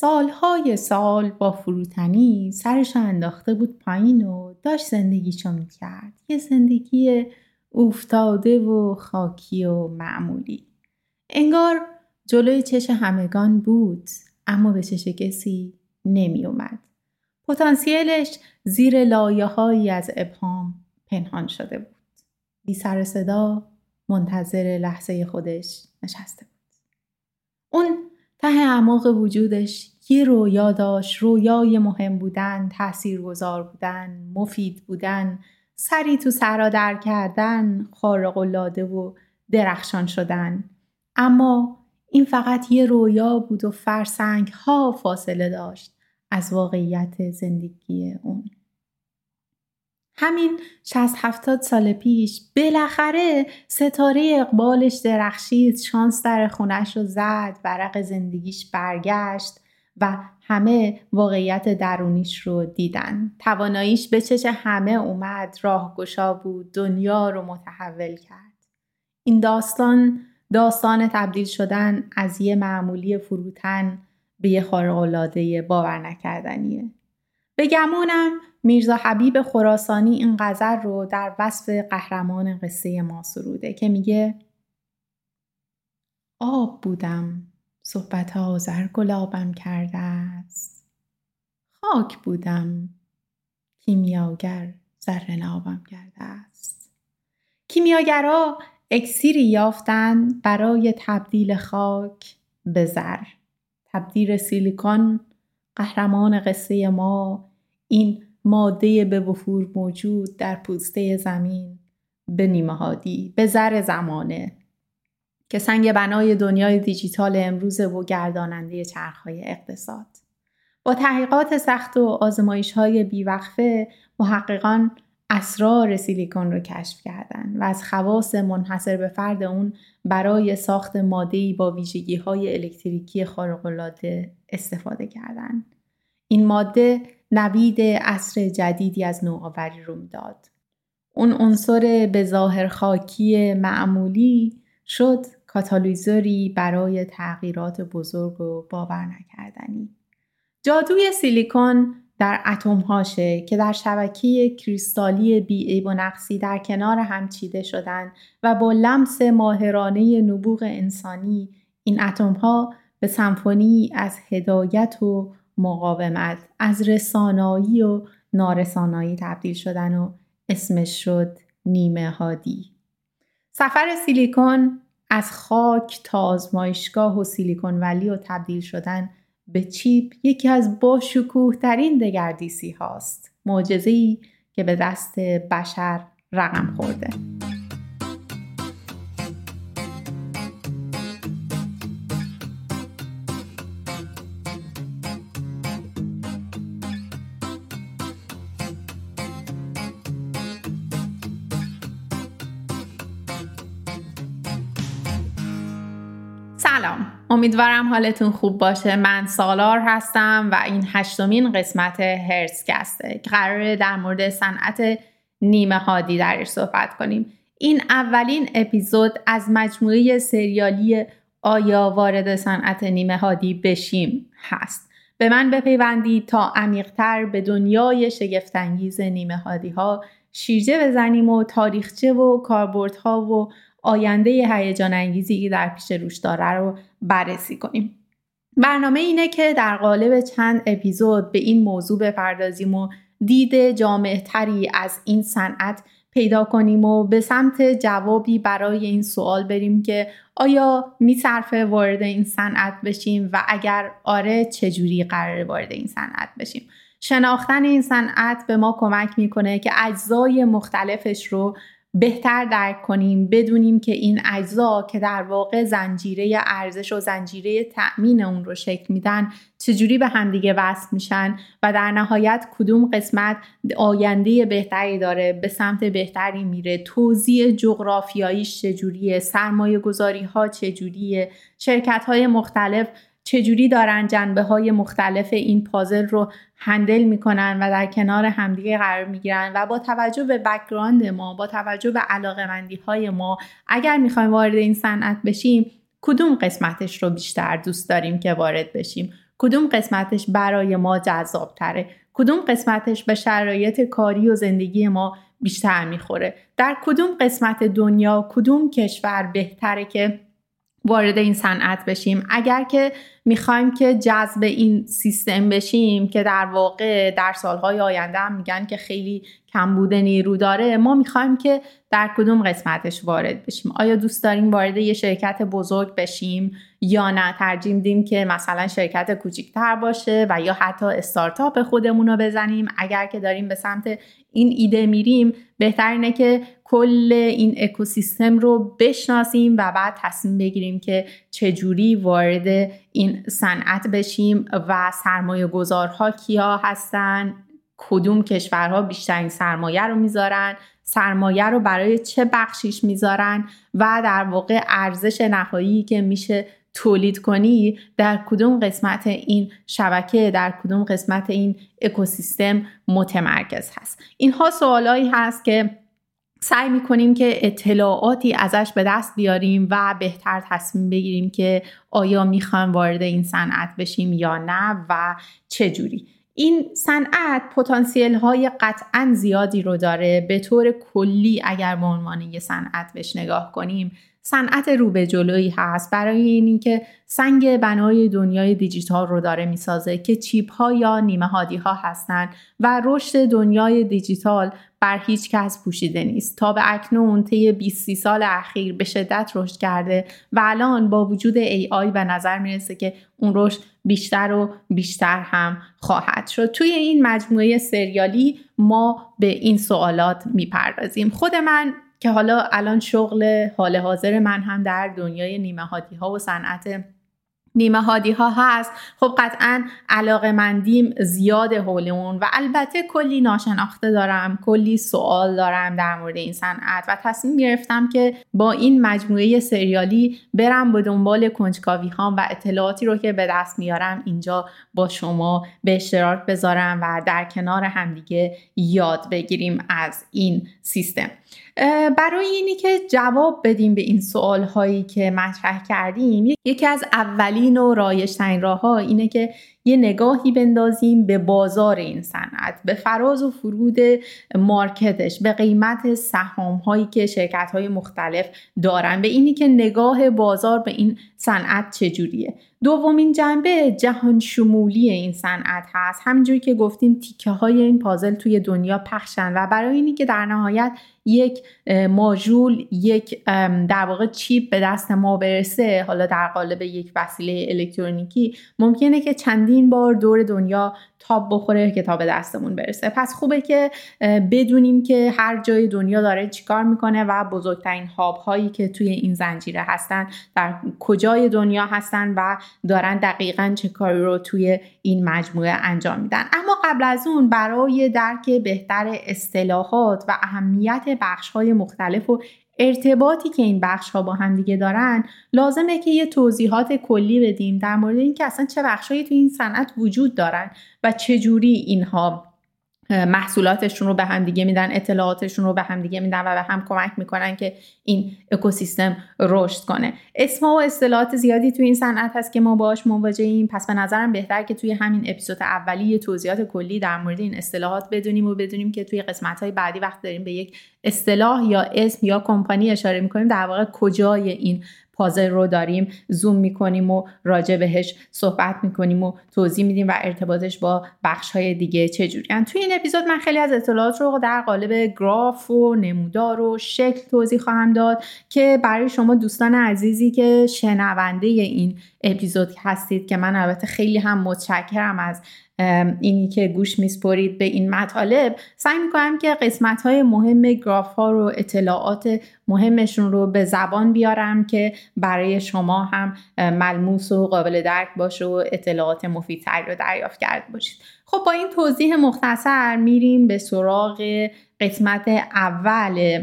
سالهای سال با فروتنی سرش انداخته بود پایین و داشت زندگیشو می‌کرد یه زندگی افتاده و خاکی و معمولی انگار جلوی چش همگان بود اما به چش کسی نمی اومد. پتانسیلش زیر لایه هایی از ابهام پنهان شده بود. بی سر صدا منتظر لحظه خودش نشسته بود. اون ته اعماق وجودش یه رویا داشت رویای مهم بودن تاثیرگذار بودن مفید بودن سری تو سرا در کردن خارق العاده و درخشان شدن اما این فقط یه رویا بود و فرسنگ ها فاصله داشت از واقعیت زندگی اون. همین 60 70 سال پیش بالاخره ستاره اقبالش درخشید شانس در خونش رو زد ورق زندگیش برگشت و همه واقعیت درونیش رو دیدن تواناییش به چش همه اومد راهگشا بود دنیا رو متحول کرد این داستان داستان تبدیل شدن از یه معمولی فروتن به یه خارق‌العاده باور نکردنیه. به گمونم میرزا حبیب خراسانی این غزل رو در وصف قهرمان قصه ما سروده که میگه آب بودم صحبت زر گلابم کرده است. خاک بودم کیمیاگر زر نابم کرده است. کیمیاگرا اکسیری یافتند برای تبدیل خاک به زر. تبدیل سیلیکون قهرمان قصه ما این ماده به وفور موجود در پوسته زمین به نیمه هادی به زر زمانه که سنگ بنای دنیای دیجیتال امروز و گرداننده چرخهای اقتصاد با تحقیقات سخت و آزمایش های بیوقفه محققان اسرار سیلیکون رو کشف کردن و از خواص منحصر به فرد اون برای ساخت ماده‌ای با ویژگی های الکتریکی خارق‌العاده استفاده کردند. این ماده نوید عصر جدیدی از نوآوری رو داد. اون عنصر به ظاهر خاکی معمولی شد کاتالیزوری برای تغییرات بزرگ و باور نکردنی. جادوی سیلیکون در اتم هاشه که در شبکه کریستالی بی و نقصی در کنار هم چیده شدن و با لمس ماهرانه نبوغ انسانی این اتم ها به سمفونی از هدایت و مقاومت از رسانایی و نارسانایی تبدیل شدن و اسمش شد نیمه هادی سفر سیلیکون از خاک تا آزمایشگاه و سیلیکون ولی و تبدیل شدن به چیپ یکی از با شکوه ترین دگردیسی هاست. معجزه‌ای که به دست بشر رقم خورده. سلام. امیدوارم حالتون خوب باشه. من سالار هستم و این هشتمین قسمت هرسکسته که قراره در مورد صنعت نیمه هادی درش صحبت کنیم. این اولین اپیزود از مجموعه سریالی آیا وارد صنعت نیمه هادی بشیم هست. به من بپیوندید تا عمیقتر به دنیای شگفتانگیز نیمه هادی ها شیرجه بزنیم و تاریخچه و کاربردها و آینده هیجان انگیزی که در پیش روش داره رو بررسی کنیم. برنامه اینه که در قالب چند اپیزود به این موضوع بپردازیم و دید جامعتری از این صنعت پیدا کنیم و به سمت جوابی برای این سوال بریم که آیا میصرفه وارد این صنعت بشیم و اگر آره چجوری قرار وارد این صنعت بشیم؟ شناختن این صنعت به ما کمک می‌کنه که اجزای مختلفش رو بهتر درک کنیم بدونیم که این اجزا که در واقع زنجیره ارزش و زنجیره تأمین اون رو شکل میدن چجوری به همدیگه وصل میشن و در نهایت کدوم قسمت آینده بهتری داره به سمت بهتری میره توزیع جغرافیاییش چجوریه سرمایه گذاری ها چجوریه شرکت های مختلف چجوری دارن جنبه های مختلف این پازل رو handle می‌کنن و در کنار همدیگه قرار می‌گیرن و با توجه به background ما با توجه به علاقه های ما اگر می‌خوایم وارد این صنعت بشیم کدوم قسمتش رو بیشتر دوست داریم که وارد بشیم؟ کدوم قسمتش برای ما جذاب تره کدوم قسمتش به شرایط کاری و زندگی ما بیشتر می‌خوره؟ در کدوم قسمت دنیا کدوم کشور بهتره که وارد این صنعت بشیم. اگر که می‌خوایم که جذب این سیستم بشیم که در واقع در سالهای آینده هم میگن که خیلی کمبود نیرو داره ما می‌خوایم که در کدوم قسمتش وارد بشیم. آیا دوست داریم وارد یه شرکت بزرگ بشیم یا نه؟ ترجیح میدیم که مثلا شرکت کوچیکتر باشه و یا حتی استارتاپ خودمون رو بزنیم. اگر که داریم به سمت این ایده میریم بهتر اینه که کل این اکوسیستم رو بشناسیم و بعد تصمیم بگیریم که چجوری وارد این صنعت بشیم و سرمایه گذارها کیا هستن کدوم کشورها بیشترین سرمایه رو می‌ذارن سرمایه رو برای چه بخشیش می‌ذارن و در واقع ارزش نهایی که میشه تولید کنی در کدوم قسمت این شبکه در کدوم قسمت این اکوسیستم متمرکز هست. اینها سوالایی هست که سعی می‌کنیم که اطلاعاتی ازش به دست بیاریم و بهتر تصمیم بگیریم که آیا می‌خوایم وارد این صنعت بشیم یا نه و چه جوری. این صنعت پتانسیل های قطعا زیادی رو داره. به طور کلی اگر به عنوان یه صنعت بهش نگاه کنیم صنعت رو به جلویی هست. برای اینی که سنگ بنای دنیای دیجیتال رو داره می‌سازه که چیپ ها یا نیمه هادی ها هستن و رشد دنیای دیجیتال بر هیچ کس پوشیده نیست. تا به اکنون طی 20 سال اخیر به شدت رشد کرده و الان با وجود AI به نظر می‌رسه که اون رشد بیشتر و بیشتر هم خواهد شد. توی این مجموعه سریالی ما به این سوالات می‌پردازیم. خود من که حالا الان شغل حال حاضر من هم در دنیای نیمه هادی ها و صنعت نیمه هادی ها هست. خب قطعا علاقه مندیم زیاد حول اون و البته کلی ناشناخته دارم کلی سوال دارم در مورد این صنعت و تصمیم گرفتم که با این مجموعه سریالی برم به دنبال کنجکاوی ها و اطلاعاتی رو که به دست میارم اینجا با شما به اشتراک بذارم و در کنار همدیگه یاد بگیریم از این سیستم. برای اینی که جواب بدیم به این سوال هایی که مطرح کردیم یکی از اولین و رایشترین راه ها اینه که یه نگاهی بندازیم به بازار این صنعت به فراز و فرود مارکتش به قیمت سهام هایی که شرکت های مختلف دارن. به اینی که نگاه بازار به این صنعت چجوریه. دومین جنبه جهان شمولی این صنعت هست. همینجوری که گفتیم تیکه های این پازل توی دنیا پخشن و برای اینی که در نهایت یک ماژول یک در واقع چیپ به دست ما برسه حالا در قالب یک وسیله الکترونیکی ممکنه که چندین بار دور دنیا تاب بخوره که تا به دستمون برسه. پس خوبه که بدونیم که هر جای دنیا داره چیکار می‌کنه و بزرگترین هاب هایی که توی این زنجیره هستن در کجای دنیا هستن و دارن دقیقا چه کاری رو توی این مجموعه انجام میدن. اما قبل از اون برای درک بهتر اصطلاحات و اهمیت بخش های مختلف و ارتباطی که این بخش ها با هم دیگه دارن لازمه که یه توضیحات کلی بدیم در مورد اینکه اصلا چه بخشهایی تو این صنعت وجود دارن و چجوری اینها محصولاتشون رو به هم دیگه میدن اطلاعاتشون رو به هم دیگه میدن و به هم کمک می‌کنن که این اکوسیستم رشد کنه. اسم و اصطلاحات زیادی توی این صنعت هست که ما باهاش مواجهیم. پس به نظرم بهتر که توی همین اپیزود اولی توضیحات کلی در مورد این اصطلاحات بدونیم و بدونیم که توی قسمت های بعدی وقت داریم به یک اصطلاح یا اسم یا کمپانی اشاره می‌کنیم در واقع کجای این پازل رو داریم زوم می‌کنیم و راجع بهش صحبت می‌کنیم و توضیح میدیم و ارتباطش با بخش های دیگه چجوری. توی این اپیزود من خیلی از اطلاعات رو در قالب گراف و نمودار و شکل توضیح خواهم داد که برای شما دوستان عزیزی که شنونده این اپیزود هستید که من البته خیلی هم متشکرم از اینی که گوش میسپرید به این مطالب سعی می‌کنم که قسمت های مهم گراف ها رو اطلاعات مهمشون رو به زبان بیارم که برای شما هم ملموس و قابل درک باشه و اطلاعات مفیدتری رو دریافت کرده باشید. خب با این توضیح مختصر میریم به سراغ قسمت اول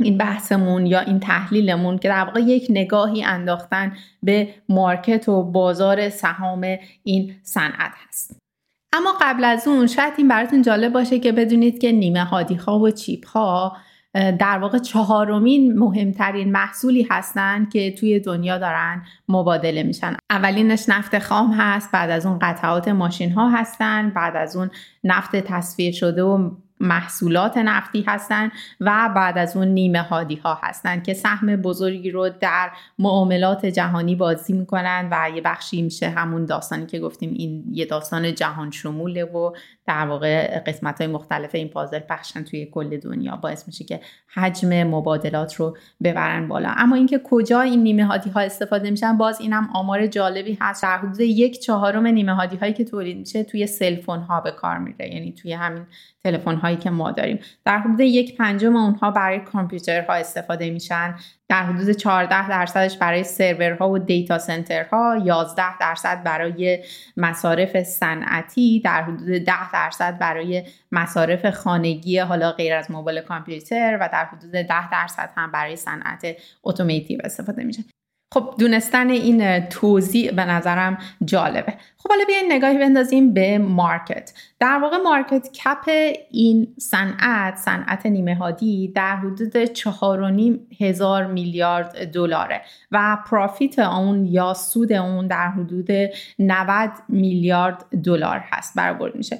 این بحثمون یا این تحلیلمون که در واقع یک نگاهی انداختن به مارکت و بازار سهام این صنعت هست. اما قبل از اون شاید این براتون جالب باشه که بدونید که نیمه هادی ها و چیپ ها در واقع چهارمین مهمترین محصولی هستند که توی دنیا دارن مبادله میشن. اولینش نفت خام هست بعد از اون قطعات ماشین ها هستن بعد از اون نفت تصفیه شده و محصولات نفتی هستند و بعد از اون نیمه هادی ها هستند که سهم بزرگی رو در معاملات جهانی بازی می‌کنن و یه بخشی میشه همون داستانی که گفتیم این یه داستان جهان شموله و در واقع قسمت های مختلف این پازل پخشن توی کل دنیا. باعث میشه که حجم مبادلات رو ببرن بالا. اما اینکه کجا این نیمه هادی ها استفاده میشن باز اینم آمار جالبی هست. در حدود یک چهارم نیمه هادی هایی که تولید میشه توی سلفون ها به کار میره. یعنی توی همین تلفن هایی که ما داریم. در حدود یک پنجم اونها برای کامپیوترها استفاده میشن. در حدود 14 درصدش برای سرورها و data center ها 11 درصد برای مصارف صنعتی در حدود 10 درصد برای مصارف خانگی حالا غیر از موبایل کامپیوتر و در حدود 10 درصد هم برای صنعت automotive استفاده میشه. خب دونستن این توزیع به نظرم جالبه. خب حالا بیاین نگاهی بندازیم به market. در واقع market cap این صنعت صنعت نیمه هادی در حدود چهار و نیم هزار میلیارد دلاره و پرافیت اون یا سود اون در حدود 90 میلیارد دلار هست برآورد میشه.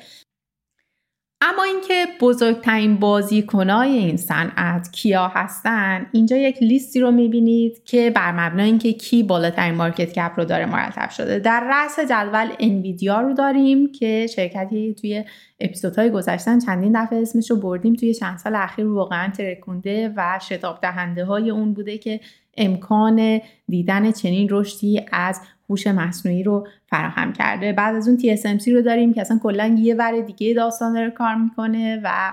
اما اینکه بزرگترین بازیکنای این صنعت کیا هستن اینجا یک لیستی رو می‌بینید که بر مبنای اینکه کی بالاترین مارکت کپ رو داره مرتب شده. در رأس جدول انویدیا رو داریم که شرکتی توی اپیزودهای گذشتن چندین دفعه اسمش رو بردیم. توی چند سال اخیر واقعا ترکونده و شتاب دهنده های اون بوده که امکان دیدن چنین رشدی از هوش مصنوعی رو فراهم کرده. بعد از اون TSMC رو داریم که اصلا کلا یه ور دیگه داستان داره کار می‌کنه و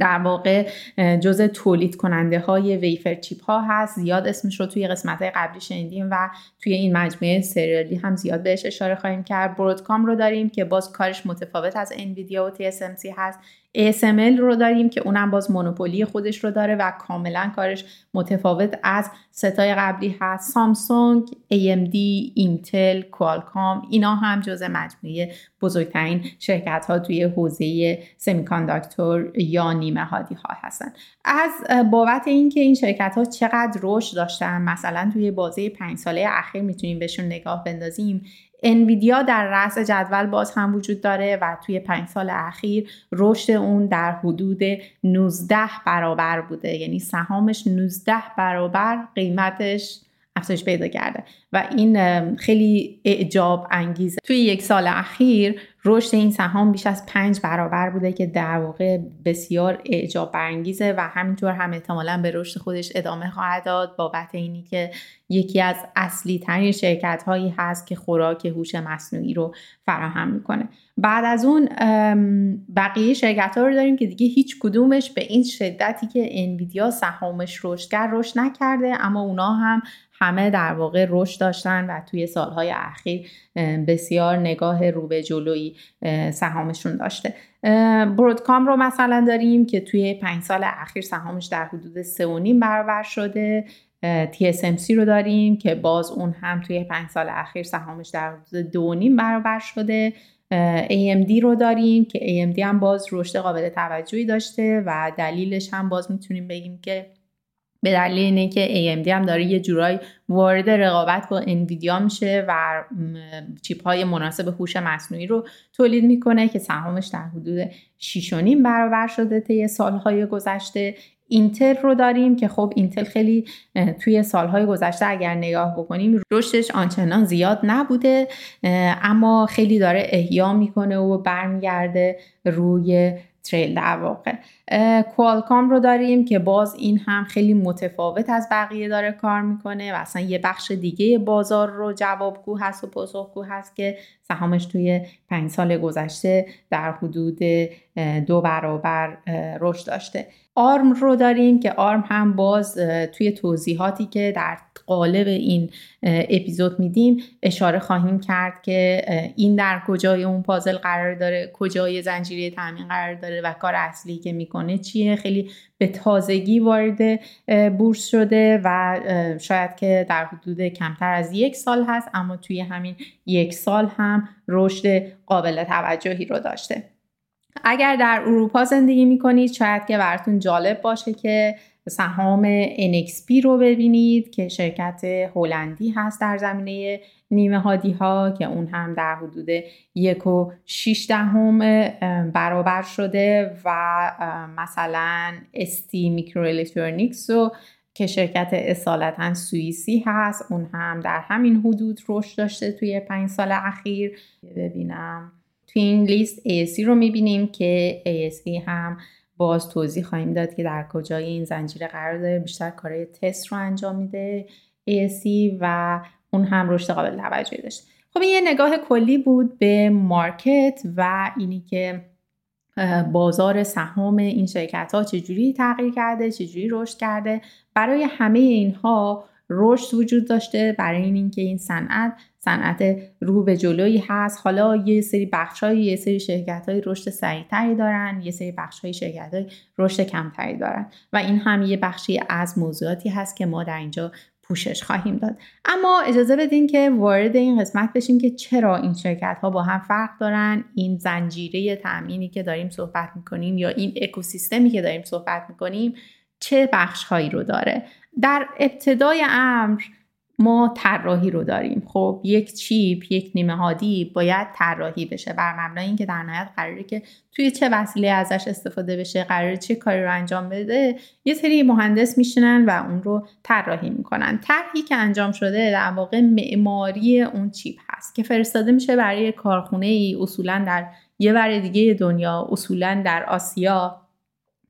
در واقع جزء تولید کننده های ویفر چیپ ها هست. زیاد اسمش رو توی قسمت های قبلی شنیدیم و توی این مجموعه سریالی هم زیاد بهش اشاره خواهیم کرد. برودکام رو داریم که باز کارش متفاوت از انویدیا و TSMC هست. ASML رو داریم که اونم باز مونوپولی خودش رو داره و کاملا کارش متفاوت از ستای قبلی هست. سامسونگ، AMD، اینتل، کوالکام اینا هم جز مجموعه بزرگترین شرکت ها توی حوزه سمیکانداکتور یا نیمه هادی ها هستن. از بابت اینکه این شرکت ها چقدر رشد داشتن مثلا توی بازه پنج ساله اخیر می‌تونیم بهشون نگاه بندازیم انویدیا در رأس جدول باز هم وجود داره و توی پنج سال اخیر رشد اون در حدود 19 برابر بوده. یعنی سهامش 19 برابر قیمتش افزایش پیدا کرده. و این خیلی اعجاب انگیزه. توی یک سال اخیر رشد این سهام بیش از پنج برابر بوده که در واقع بسیار اعجاب برانگیزه و همینطور هم احتمالا به رشد خودش ادامه خواهد داد بابت اینی که یکی از اصلی ترین شرکت هایی هست که خوراک هوش مصنوعی رو فراهم می‌کنه. بعد از اون بقیه شرکت ها رو داریم که دیگه هیچ کدومش به این شدتی که انویدیا سهامش رشد کرد رشد نکرده اما اونا هم همه در واقع رشد داشتن و توی سالهای اخیر بسیار نگاه رو به سهامشون داشته. برودکام رو مثلا داریم که توی پنج سال اخیر سهامش در حدود سه و نیم برابر شده. TSMC رو داریم که باز اون هم توی پنج سال اخیر سهامش در حدود دو نیم برابر شده. AMD رو داریم که AMD هم باز رشد قابل توجهی داشته و دلیلش هم باز می‌تونیم بگیم که به دلیل اینه که AMD هم داره یه جورایی وارد رقابت با انویدیا میشه و چیپ های مناسب هوش مصنوعی رو تولید می‌کنه که سهامش در حدود 6.5 برابر شده طی سالهای گذشته. اینتل رو داریم که خب اینتل خیلی توی سالهای گذشته اگر نگاه بکنیم رشدش آنچنان زیاد نبوده اما خیلی داره احیا می‌کنه و برمیگرده روی تریل در واقع. کوالکام رو داریم که باز این هم خیلی متفاوت از بقیه داره کار می‌کنه و اصلا یه بخش دیگه بازار رو جوابگو هست و پاسخگو هست که سهامش توی پنج سال گذشته در حدود دو برابر رشد داشته. آرم رو داریم که آرم هم باز توی توضیحاتی که در قالب این اپیزود میدیم اشاره خواهیم کرد که این در کجای اون پازل قرار داره کجای زنجیره تامین قرار داره و کار اصلی که می‌کنه چیه. خیلی به تازگی وارد بورس شده و شاید که در حدود کمتر از یک سال هست اما توی همین یک سال هم رشد قابل توجهی رو داشته. اگر در اروپا زندگی می‌کنید شاید که براتون جالب باشه که سهام NXP رو ببینید که شرکت هلندی هست در زمینه نیمه هادی ها که اون هم در حدود یک و شیش دهم برابر شده و مثلا استی میکرو الکترونیکس رو که شرکت اصالتا سوئیسی هست. اون هم در همین حدود رشد داشته توی پنج سال اخیر. ببینم. توی این لیست ASC رو می‌بینیم که ASC هم باز توضیح خواهیم داد که در کجای این زنجیره قرار داره بیشتر کارهای تست رو انجام میده ASC و اون هم رشد قابل توجهی داشت خب این یه نگاه کلی بود به مارکت و اینی که بازار سهام این شرکت ها چجوری تغییر کرده چجوری رشد کرده. برای همه اینها رشد وجود داشته برای اینکه این صنعت صنعت رو به جلویی هست. حالا یه سری بخش های یه سری شرکت های رشد سریعتری دارن یه سری بخش های شرکت های رشد کمتری دارن. و این هم یه بخشی از موضوعاتی هست که ما در اینجا پوشش خواهیم داد. اما اجازه بدین که وارد این قسمت بشیم که چرا این شرکت ها با هم فرق دارن این زنجیره تامینی که داریم صحبت می‌کنیم یا این اکوسیستمی که داریم صحبت می‌کنیم چه بخش هایی رو داره. در ابتدای امر ما طراحی رو داریم. خب یک چیپ یک نیمه هادی باید طراحی بشه. بر مبنای اینکه در نهایت قراره که توی چه وسیله ازش استفاده بشه قراره چه کاری رو انجام بده یه سری مهندس میشینن و اون رو طراحی می‌کنن. طرحی که انجام شده در واقع معماری اون چیپ هست که فرستاده میشه برای کارخونه ای اصولا در یه بر دیگه دنیا اصولا در آسیا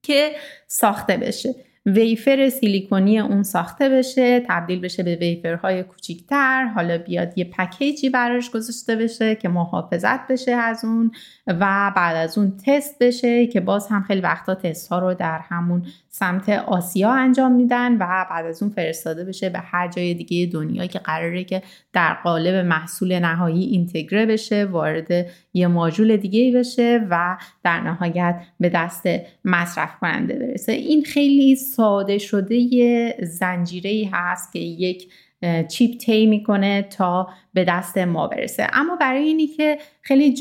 که ساخته بشه. ویفر سیلیکونی اون ساخته بشه تبدیل بشه به ویفرهای کوچیکتر. حالا بیاد یه پکیجی براش گذاشته بشه که محافظت بشه از اون و بعد از اون تست بشه که باز هم خیلی وقتا تست ها رو در همون سمت آسیا انجام میدن و بعد از اون فرستاده بشه به هر جای دیگه دنیا که قراره که در قالب محصول نهایی اینتگره بشه وارد یه ماژول دیگه بشه و در نهایت به دست مصرف کننده برسه. این خیلی ساده شده یه زنجیره هست که یک چیپ طی می‌کنه تا به دست ما برسه. اما برای اینی که خیلی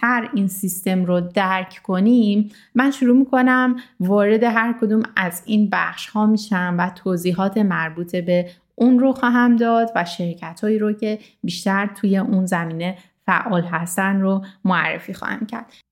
تر این سیستم رو درک کنیم من شروع می‌کنم وارد هر کدوم از این بخش ها میشم و توضیحات مربوط به اون رو خواهم داد و شرکت هایی رو که بیشتر توی اون زمینه فعال هستن رو معرفی خواهم کرد.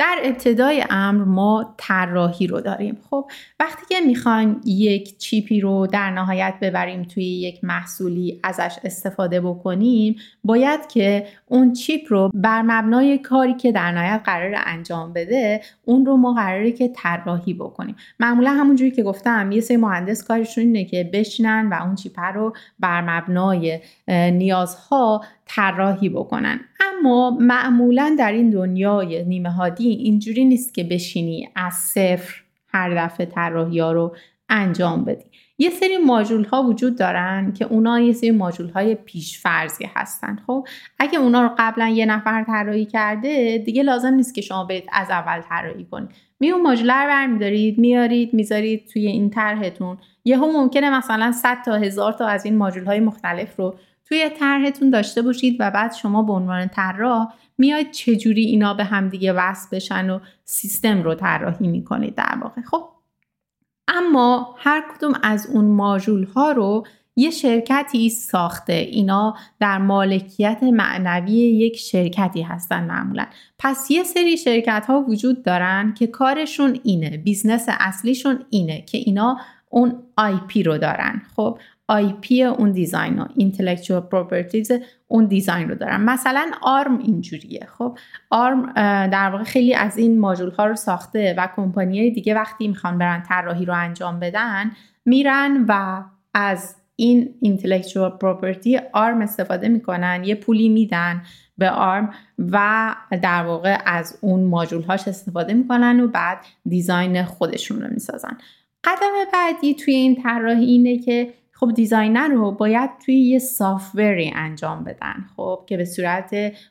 در ابتدای امر ما طراحی رو داریم. خب وقتی که می‌خوایم یک چیپی رو در نهایت ببریم توی یک محصولی ازش استفاده بکنیم باید که اون چیپ رو بر مبنای کاری که در نهایت قرار انجام بده اون رو ما قراره که طراحی بکنیم. معمولا همونجوری که گفتم یه سری مهندس کارشون اینه که بشینن و اون چیپ رو بر مبنای نیازها طراحی بکنن. اما معمولا در این دنیای نیمه هادی اینجوری نیست که بشینی از صفر هر دفعه طراحی ها رو انجام بدی. یه سری ماژول ها وجود دارن که اونا یه سری ماژول های فرضی هستن. خب اگه اونا رو قبلا یه نفر طراحی کرده دیگه لازم نیست که شما برید از اول طراحی کنید. می اون ماژول رو برمیدارید میارید می‌ذارید توی این طرحتون. یهو ممکنه مثلا 100 تا هزار تا از این ماژول های مختلف رو توی طرحتون داشته باشید و بعد شما به عنوان طراح میاید چجوری اینا به همدیگه وصل بشن و سیستم رو طراحی می‌کنید در واقع. خب اما هر کدوم از اون ماژول ها رو یه شرکتی ساخته. اینا در مالکیت معنوی یک شرکتی هستن معمولا. پس یه سری شرکت ها وجود دارن که کارشون اینه business اصلیشون اینه که اینا اون IP رو دارن. خب آی پی اون دیزاین ها اینتلیکچوال پراپرتیز اون دیزاین رو دارن. مثلا آرم اینجوریه. خب آرم در واقع خیلی از این ماژول ها رو ساخته و کمپانی دیگه وقتی می‌خوان برن طراحی رو انجام بدن میرن و از این اینتلیکچوال پروپرتی آرم استفاده می‌کنن یه پولی میدن به آرم و در واقع از اون ماژول هاش استفاده می‌کنن و بعد دیزاین خودشون رو می‌سازن. قدم بعدی توی این طراحی اینه که خب design رو باید توی یه software ی انجام بدن خب که به صورت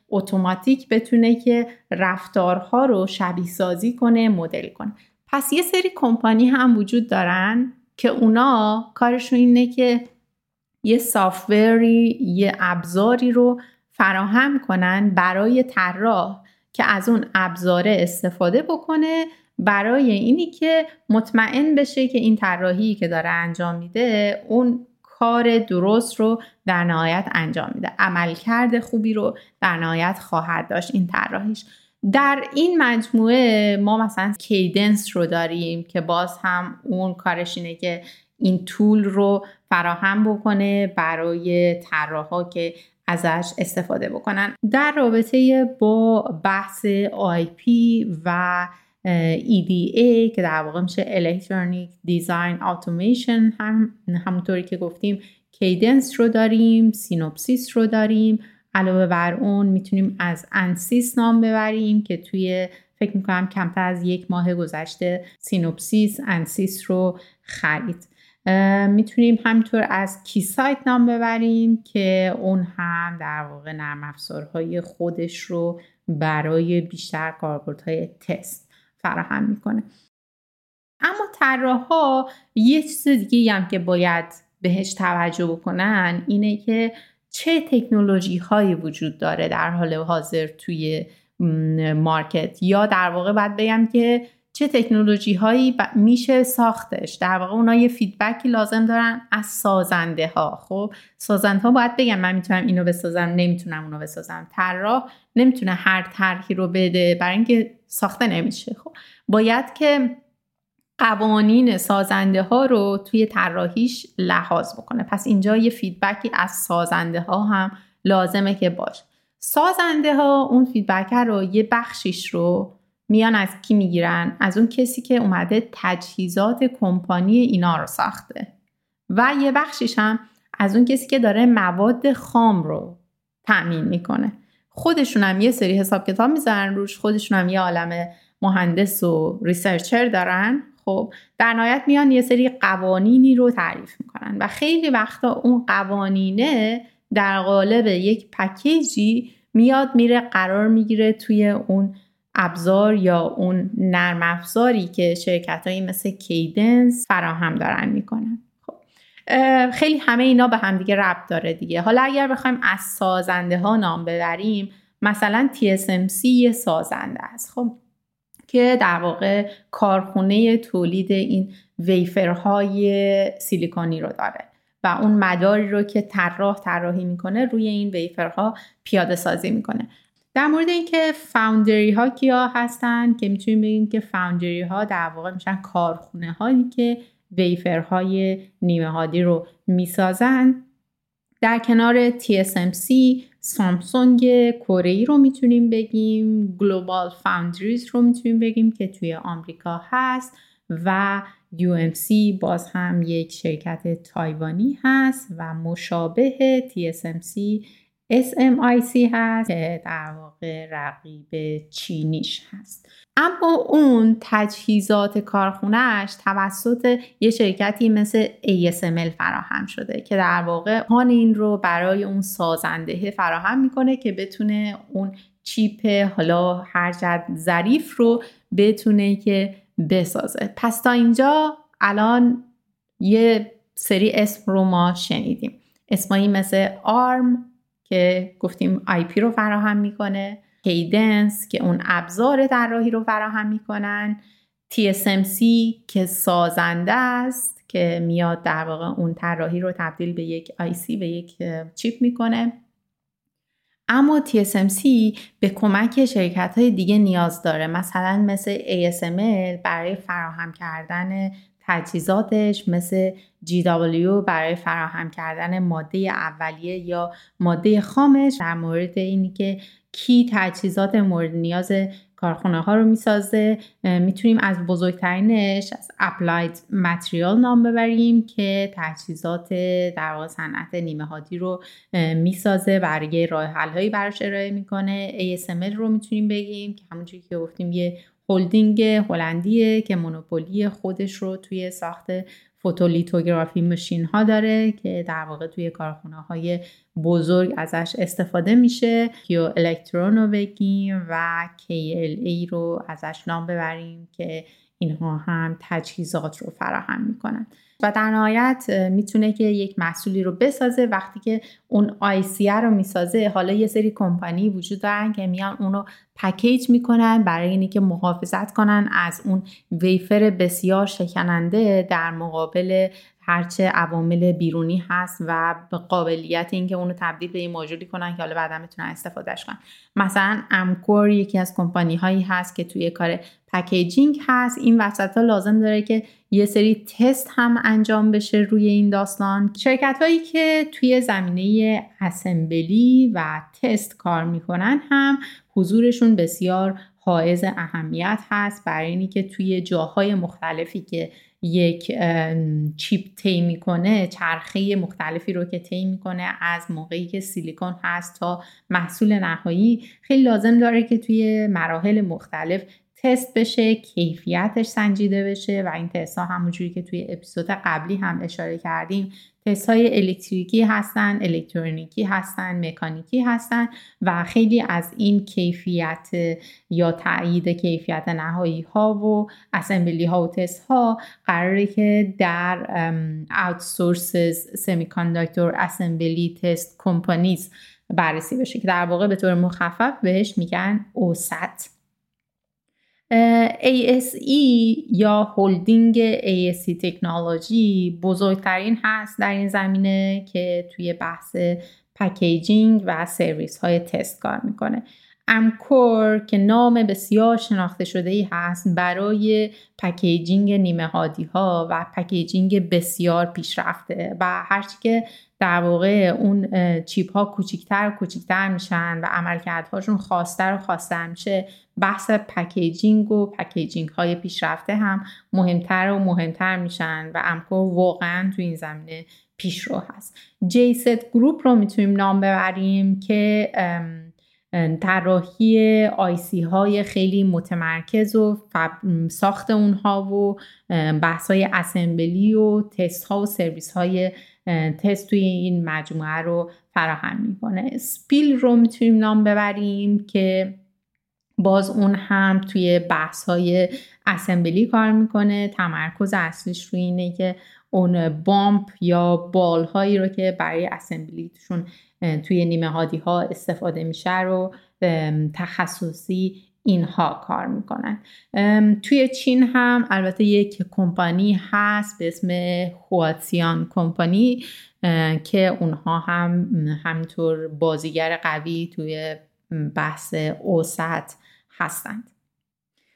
اتوماتیک بتونه که رفتارها رو شبیه سازی کنه مدل کنه. پس یه سری کمپانی هم وجود دارن که اونا کارشون اینه که یه سافتوری یه ابزاری رو فراهم کنن برای طراح که از اون ابزاره استفاده بکنه برای اینی که مطمئن بشه که این طراحی که داره انجام میده اون کار درست رو در نهایت انجام میده. عملکرد خوبی رو در نهایت خواهد داشت این طراحیش. در این مجموعه ما مثلا کیدنس رو داریم که باز هم اون کارش اینه که این طول رو فراهم بکنه برای طراحا که ازش استفاده بکنن. در رابطه با بحث IP و EDA که در واقع میشه Electronic Design Automation هم همونطوری که گفتیم. کیدنس رو داریم سینوپسیس رو داریم. علاوه بر اون می‌تونیم از Ansys نام ببریم که توی فکر می‌کنم کمتر از یک ماه گذشته Synopsys Ansys رو خرید. می‌تونیم همینطور از Keysight نام ببریم که اون هم در واقع نرم افزارهای خودش رو برای بیشتر کاربردهای تست. فراهم می‌کنه. اما طراحها یه چیز دیگه هم که باید بهش توجه بکنن اینه که چه تکنولوژی هایی وجود داره در حال حاضر توی مارکت یا در واقع باید بگم که چه تکنولوژی هایی میشه ساختش. در واقع اونا یه فیدبکی لازم دارن از سازنده ها خب سازنده ها باید بگن من می‌تونم اینو بسازم نمی‌تونم اونو بسازم. طراح نمی‌تونه هر طرحی رو بده. برای اینکه ساخته نمیشه. خب باید که قوانین سازنده ها رو توی طراحیش لحاظ بکنه. پس اینجا یه feedback ی از سازنده ها هم لازمه که باشه. سازنده ها اون feedback رو یه بخشیش رو میان از کی می‌گیرن؟ از اون کسی که اومده تجهیزات کمپانی اینا رو ساخته. و یه بخشیش هم از اون کسی که داره مواد خام رو تأمین می‌کنه. خودشون هم یه سری حساب کتاب می‌ذارن روش خودشون هم یه عالم مهندس و ریسرچر دارن. خب در نهایت میان یه سری قوانینی رو تعریف می‌کنن و خیلی وقتا اون قوانینه در قالب یک پکیجی میاد میره قرار می‌گیره توی اون ابزار یا اون نرم افزاری که شرکت مثل کیدنس فراهم دارن می‌کنن. خیلی همه اینا به همدیگه ربط داره دیگه. حالا اگر بخوایم از سازنده ها نام ببریم مثلا TSMC یه سازنده است خب که در واقع کارخونه تولید این ویفرهای سیلیکونی رو داره و اون مداری رو که طراح طراحی می‌کنه روی این ویفرها پیاده سازی می‌کنه. در مورد اینکه فاوندری ها کیا هستن که می‌تونیم بگیم که فاوندری ها در واقع میشن کارخونه هایی که ویفرهای نیمه هادی رو می‌سازن. در کنار TSMC سامسونگ کره رو می‌تونیم بگیم گلوبال فاوندریز رو می‌تونیم بگیم که توی آمریکا هست و UMC باز هم یک شرکت تایوانی هست و مشابه TSMC SMIC هست که در واقع رقیب چینیش هست. اما اون تجهیزات کارخونهش توسط یه شرکتی مثل ASML فراهم شده که در واقع این رو برای اون سازنده فراهم می‌کنه که بتونه اون چیپ حالا هر جد ظریف رو بتونه که بسازه. پس تا اینجا الان یه سری اسم رو ما شنیدیم. اسمایی مثل آرم که گفتیم آی رو فراهم می‌کنه کیدنس که اون ابزار طراحی رو فراهم می‌کنن TSMC که سازنده است که میاد در واقع اون طراحی رو تبدیل به یک سی به یک چیپ می‌کنه. اما TSMC به کمک شرکت های دیگه نیاز داره مثلا مثل ASML برای فراهم کردن تجهیزاتش مثل GW برای فراهم کردن ماده اولیه یا ماده خامش در مورد اینی که کی تجهیزات مورد نیاز کارخونه ها رو می‌سازه. می‌تونیم از بزرگترینش از اپلاید متریال نام ببریم که تجهیزات در واقع صنعت نیمه هادی رو می‌سازه. برای راه حل هایی براش ارائه می‌کنه. ASML رو می‌تونیم بگیم که همونجوری که گفتیم یه هلدینگ هلندیه که مونوپولی خودش رو توی ساخت فوتولیتوگرافی ماشین ها داره که در واقع توی کارخونه های بزرگ ازش استفاده میشه. کیو الکترون رو بگیم و KLA رو ازش نام ببریم که اینها هم تجهیزات رو فراهم می‌کنن. و در نهایت می‌تونه که یک محصولی رو بسازه. وقتی که اون آیسیه رو می‌سازه حالا یه سری کمپانی وجود دارن که میان اونو پکیج می‌کنن برای اینی که محافظت کنن از اون ویفر بسیار شکننده در مقابل هرچه عوامل بیرونی هست و به قابلیت اینکه اونو تبدیل به این موجودی کنن که حالا بعدا می‌تونن استفادهش کنن. مثلا امکور یکی از کمپانی هایی هست که توی کار پکیجینگ هست. این وسط ها لازم داره که یه سری تست هم انجام بشه روی این داستان. شرکت هایی که توی زمینه اسمبلی و تست کار می‌کنن هم حضورشون بسیار حائز اهمیت هست. برای اینی که توی جاهای مختلفی که یک چیپ طی می‌کنه چرخه مختلفی رو که طی می‌کنه از موقعی که سیلیکون هست تا محصول نهایی. خیلی لازم داره که توی مراحل مختلف تست بشه کیفیتش سنجیده بشه و این تست ها همونجوری که توی اپیزود قبلی هم اشاره کردیم تست های الکتریکی هستن الکترونیکی هستن مکانیکی هستن و خیلی از این کیفیت یا تایید کیفیت نهایی ها و اسمبلی ها و تست ها قراره که در outsources semiconductor assembly test companies بررسی بشه که در واقع به طور مخفف بهش میگن OSAT. ASE یا هولدینگ ASE Technology بزرگترین هست در این زمینه که توی بحث packaging و سرویس های تست کار می‌کنه. Amkor که نام بسیار شناخته شده ای هست برای packaging نیمه هادی ها و packaging بسیار پیشرفته و هرچی که در واقع اون chip ها کوچیکتر و کوچیکتر میشن و عملکردهاشون خاص‌تر و خاص‌تر میشه بحث packaging و packaging های پیشرفته هم مهمتر و مهمتر میشن و Amkor واقعا تو این زمینه پیشرو هست. JCET Group رو می‌تونیم نام ببریم که طراحی IC های خیلی متمرکز و ساخت اونها و بحث های اسمبلی و تست ها و سرویس های تست توی این مجموعه رو فراهم می‌کنه. سپیل رو می‌تونیم نام ببریم که باز اون هم توی بحث های اسمبلی کار می‌کنه. تمرکز اصلیش روی اینه که اون بامپ یا بال هایی رو که برای اسمبلیشون توی نیمه هادی ها استفاده میشه رو تخصصی اینها کار می‌کنن. توی چین هم البته یک کمپانی هست به اسم Huatian کمپانی که اونها هم همینطور بازیگر قوی توی بحث OSAT هستند.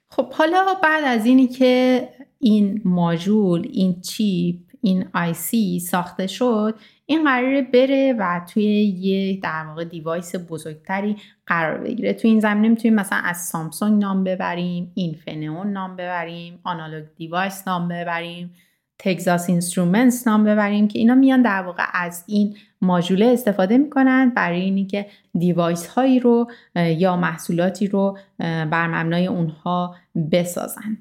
خب حالا بعد از اینی که این ماژول این chip این IC ساخته شد این قراره بره و توی یه در واقع device بزرگتری قرار بگیره. توی این زمینه می‌تونیم مثلا از سامسونگ نام ببریم Infineon نام ببریم Analog Devices نام ببریم Texas Instruments نام ببریم که اینا میان در واقع از این ماژوله استفاده می‌کنن برای اینی که device هایی رو یا محصولاتی رو بر مبنای اونها بسازن.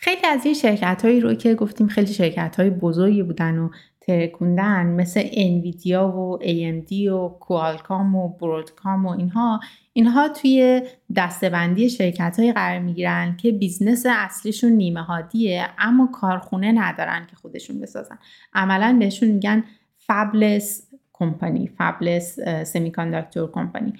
خیلی از این شرکت هایی رو که گفتیم خیلی شرکت های بزرگی بودن و ترکوندن مثل Nvidia و AMD و Qualcomm و Broadcom و اینها اینها توی دسته‌بندی شرکت های قرار می‌گیرن که business اصلیشون نیمه هادیه اما کارخونه ندارن که خودشون بسازن. عملا بهشون میگن fabless company fabless semiconductor company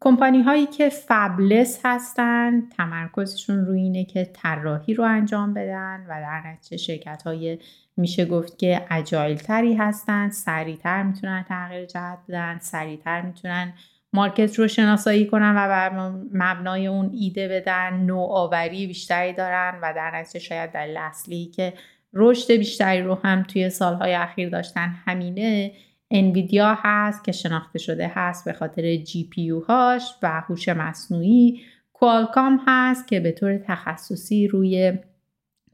کمپانی هایی که fabless هستن تمرکزشون روی اینه که طراحی رو انجام بدن و در نتیجه شرکت های میشه گفت که اجایل تری هستن سریعتر می‌تونن تغییر جهت بدن سریعتر می‌تونن مارکت رو شناسایی کنن و بر مبنای اون ایده بدن نوآوری بیشتری دارن و در نتیجه شاید دلیل اصلی که رشد بیشتری رو هم توی سالهای اخیر داشتن همینه. انویدیا هست که شناخته شده هست به خاطر جی پی هاش و هوش مصنوعی. کوالکام هست که به طور تخصصی روی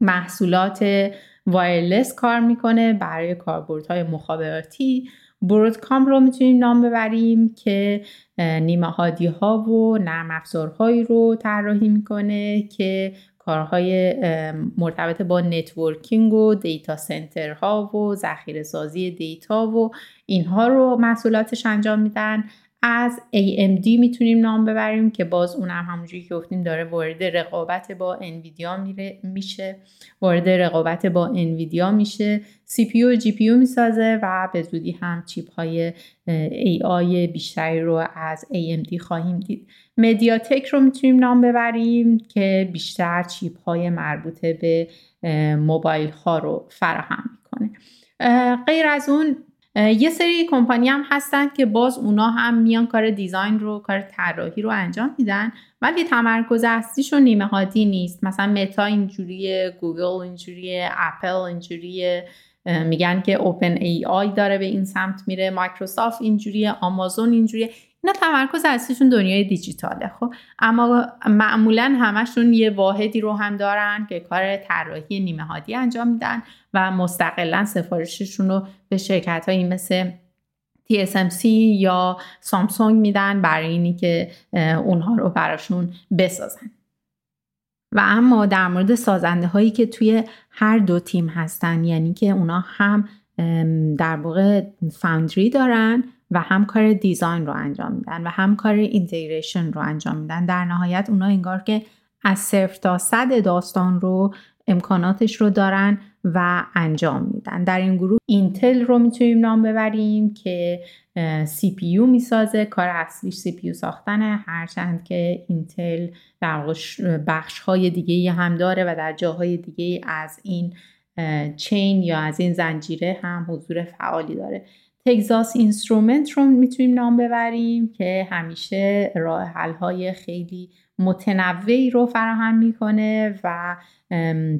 محصولات wireless کار می‌کنه برای کاربردهای مخابراتی. برودکام رو می‌تونیم نام ببریم که نیمه هادی ها و نرم افزارهایی رو طراحی می‌کنه که کارهای مرتبط با networking و data center ها و ذخیره سازی data و اینها رو محصولاتش انجام میدن. از AMD می‌تونیم نام ببریم که باز اونم همونجوری که گفتیم داره وارد رقابت با انویدیا میشه. وارد رقابت با انویدیا میشه. CPU و GPU می‌سازه و به زودی هم چیپ های AI بیشتری رو از AMD خواهیم دید. مدیاتک رو می‌تونیم نام ببریم که بیشتر چیپ های مربوطه به موبایل ها رو فراهم می‌کنه. غیر از اون یه سری کمپانی هم هستن که باز اونا هم میان کار دیزاین رو کار طراحی رو انجام میدن ولی تمرکز اصلیشون نیمه هادی نیست. مثلا متا اینجوریه گوگل اینجوریه اپل اینجوریه میگن که OpenAI داره به این سمت میره مایکروسافت اینجوریه آمازون اینجوریه اینا تمرکز اصلیشون دنیای دیجیتاله خب. اما معمولا همشون یه واحدی رو هم دارن که کار طراحی نیمه هادی انجام میدن. و مستقلا سفارششون رو به شرکت هایی مثل TSMC یا سامسونگ میدن برای اینی که اونها رو براشون بسازن. و اما در مورد سازنده هایی که توی هر دو تیم هستن یعنی که اونا هم در واقع foundry دارن و هم کار design رو انجام میدن و هم کار integration رو انجام میدن در نهایت اونا انگار که از صفر تا صد داستان رو امکاناتش رو دارن و انجام میدن. در این گروه اینتل رو می‌تونیم نام ببریم که CPU می‌سازه کار اصلیش CPU ساختنه. هرچند که اینتل در بخش های دیگه هم داره و در جاهای دیگه از این chain یا از این زنجیره هم حضور فعالی داره. تگزاس اینسترومنت رو می‌تونیم نام ببریم که همیشه راه های خیلی متنوعی رو فراهم می‌کنه و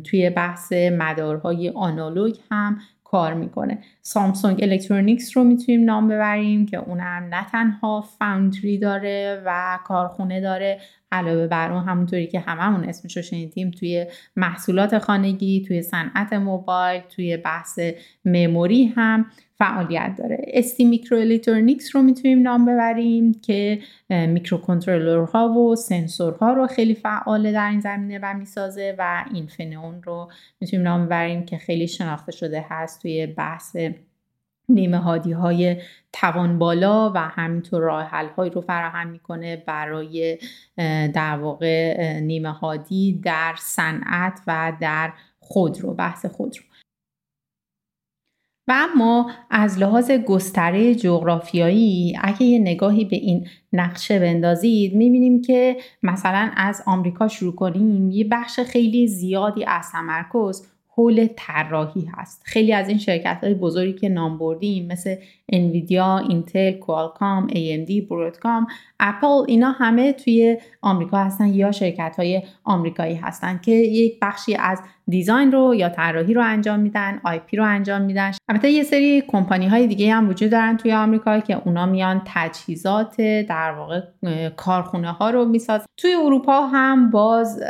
توی بحث مدارهای آنالوگ هم کار می‌کنه. سامسونگ الکترونیکس رو می‌تونیم نام ببریم که اونم نه تنها foundry داره و کارخونه داره علاوه بر اون همونطوری که هممون اسمش رو شنیدیم توی محصولات خانگی توی صنعت موبایل توی بحث memory هم فعالیت داره. STMicroelectronics رو می‌تونیم نام ببریم که میکرو کنترلرها و سنسورها رو خیلی فعاله در این زمینه و می‌سازه و اینفینیون رو می‌تونیم نام ببریم که خیلی شناخته شده هست توی بحث نیمه هادی های توان بالا و همینطور راه حل هایی رو فراهم می‌کنه برای در واقع نیمه هادی در صنعت و در خودرو بحث خودرو. و اما از لحاظ گستره جغرافیایی اگه یه نگاهی به این نقشه بندازید می‌بینیم که مثلا از آمریکا شروع کنیم یه بخش خیلی زیادی از تمرکز حول طراحی هست. خیلی از این شرکت های بزرگی که نام بردیم مثل انویدیا، اینتل، کوالکام، AMD، برودکام، اپل اینا همه توی آمریکا هستن یا شرکت های آمریکایی هستن که یک بخشی از design رو یا طراحی رو انجام میدن IP رو انجام میدن. البته یه سری کمپانی های دیگه هم وجود دارن توی آمریکا که اونا میان تجهیزات در واقع کارخونه ها رو می‌سازن. توی اروپا هم باز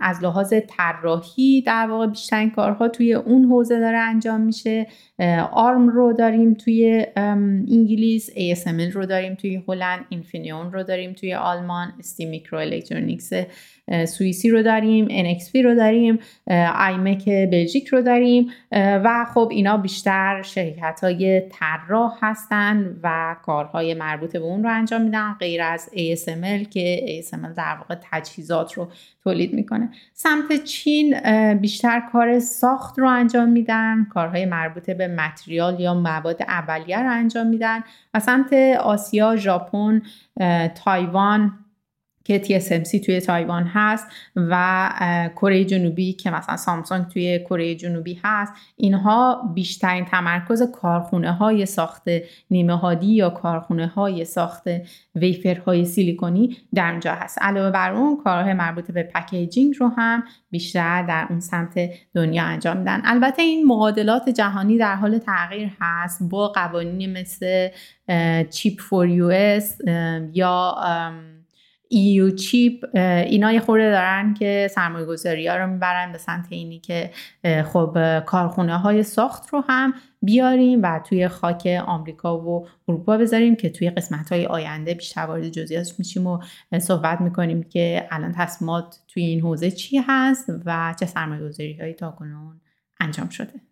از لحاظ طراحی در واقع بیشترین کارها توی اون حوزه داره انجام میشه. آرم رو داریم توی انگلیس ASML رو داریم توی هلند اینفینیون رو داریم توی آلمان STMicroelectronics سوئیسی رو داریم NXP رو داریم imec بلژیک رو داریم و خب اینا بیشتر شرکت های طراح هستن و کارهای مربوط به اون رو انجام میدن غیر از ASML که ASML در واقع تجهیزات رو تولید می‌کنه. سمت چین بیشتر کار ساخت رو انجام میدن کارهای مربوط به متریال یا مواد اولیه رو انجام میدن. و سمت آسیا ژاپن تایوان که TSMC توی تایوان هست و کره جنوبی که مثلا سامسونگ توی کره جنوبی هست اینها بیشترین تمرکز کارخونه های ساخت نیمه هادی یا کارخونه های ساخت wafer های سیلیکونی در اونجا هست. علاوه بر اون کارهای مربوط به packaging رو هم بیشتر در اون سمت دنیا انجام میدن. البته این معادلات جهانی در حال تغییر هست با قوانینی مثل Chip for EU یا EU Chip اینا یه خورده دارن که سرمایه گذاری ها رو می‌برن به سمت اینی که خب کارخونه های ساخت رو هم بیاریم و توی خاک آمریکا و اروپا بذاریم که توی قسمت های آینده بیشتر وارد جزئیات میشیم و صحبت می‌کنیم که الان تصمیمات توی این حوزه چی هست و چه سرمایه گذاری هایی تا کنون انجام شده.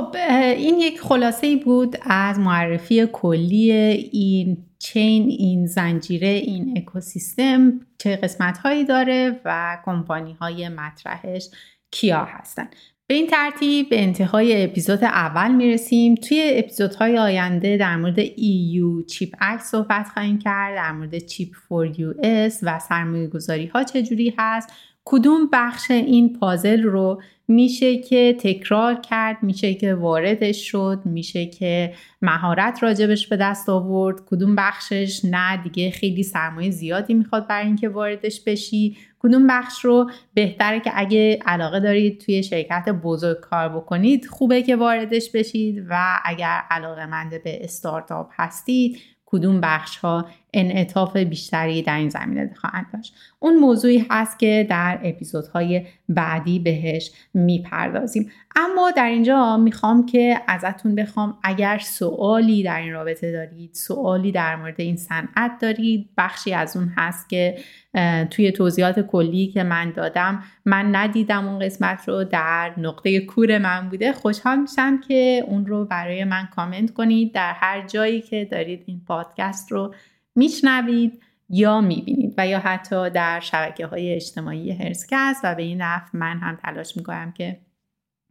خب این یک خلاصه بود از معرفی کلی این چین این زنجیره این اکوسیستم چه قسمت هایی داره و کمپانی های مطرحش کیا هستن. به این ترتیب به انتهای اپیزود اول می‌رسیم. توی اپیزودهای آینده در مورد EU چیپ اکت صحبت خواهیم کرد در مورد چیپ فور یو و سرمایه گذاری ها چجوری هست کدوم بخش این پازل رو میشه که تکرار کرد میشه که واردش شد میشه که مهارت راجبش به دست آورد. کدوم بخشش؟ نه دیگه خیلی سرمایه زیادی می‌خواد برای اینکه واردش بشی. کدوم بخش رو بهتره که اگه علاقه دارید توی شرکت بزرگ کار بکنید خوبه که واردش بشید. و اگر علاقه منده به استارتاپ هستید کدوم بخش ها انعطاف بیشتری در این زمینه خواهند داشت. اون موضوعی هست که در اپیزودهای بعدی بهش می‌پردازیم. اما در اینجا می‌خوام که ازتون بخوام اگر سوالی در این رابطه دارید سوالی در مورد این صنعت دارید بخشی از اون هست که توی توضیحات کلی که من دادم من ندیدم اون قسمت رو در نقطه کور من بوده. خوشحال میشم که اون رو برای من کامنت کنید. در هر جایی که دارید این پادکست رو میشنوید یا می‌بینید و یا حتی در شبکه های اجتماعی هرسکست و به این نفع من هم تلاش می‌کنم که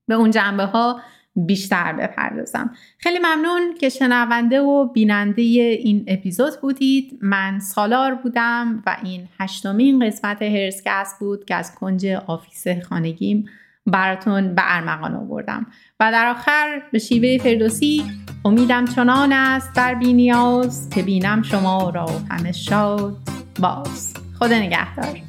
به اون جنبه ها بیشتر بپردازم. خیلی ممنون که شنونده و بیننده این اپیزود بودید. من سالار بودم و این هشتمین قسمت هرسکست بود که از کنج office خانگیم براتون به ارمغان آوردم. و در آخر به شیوه فردوسی امیدم چنان است در بینیاز که بینم شما را همه شاد باز. خدا نگهدار.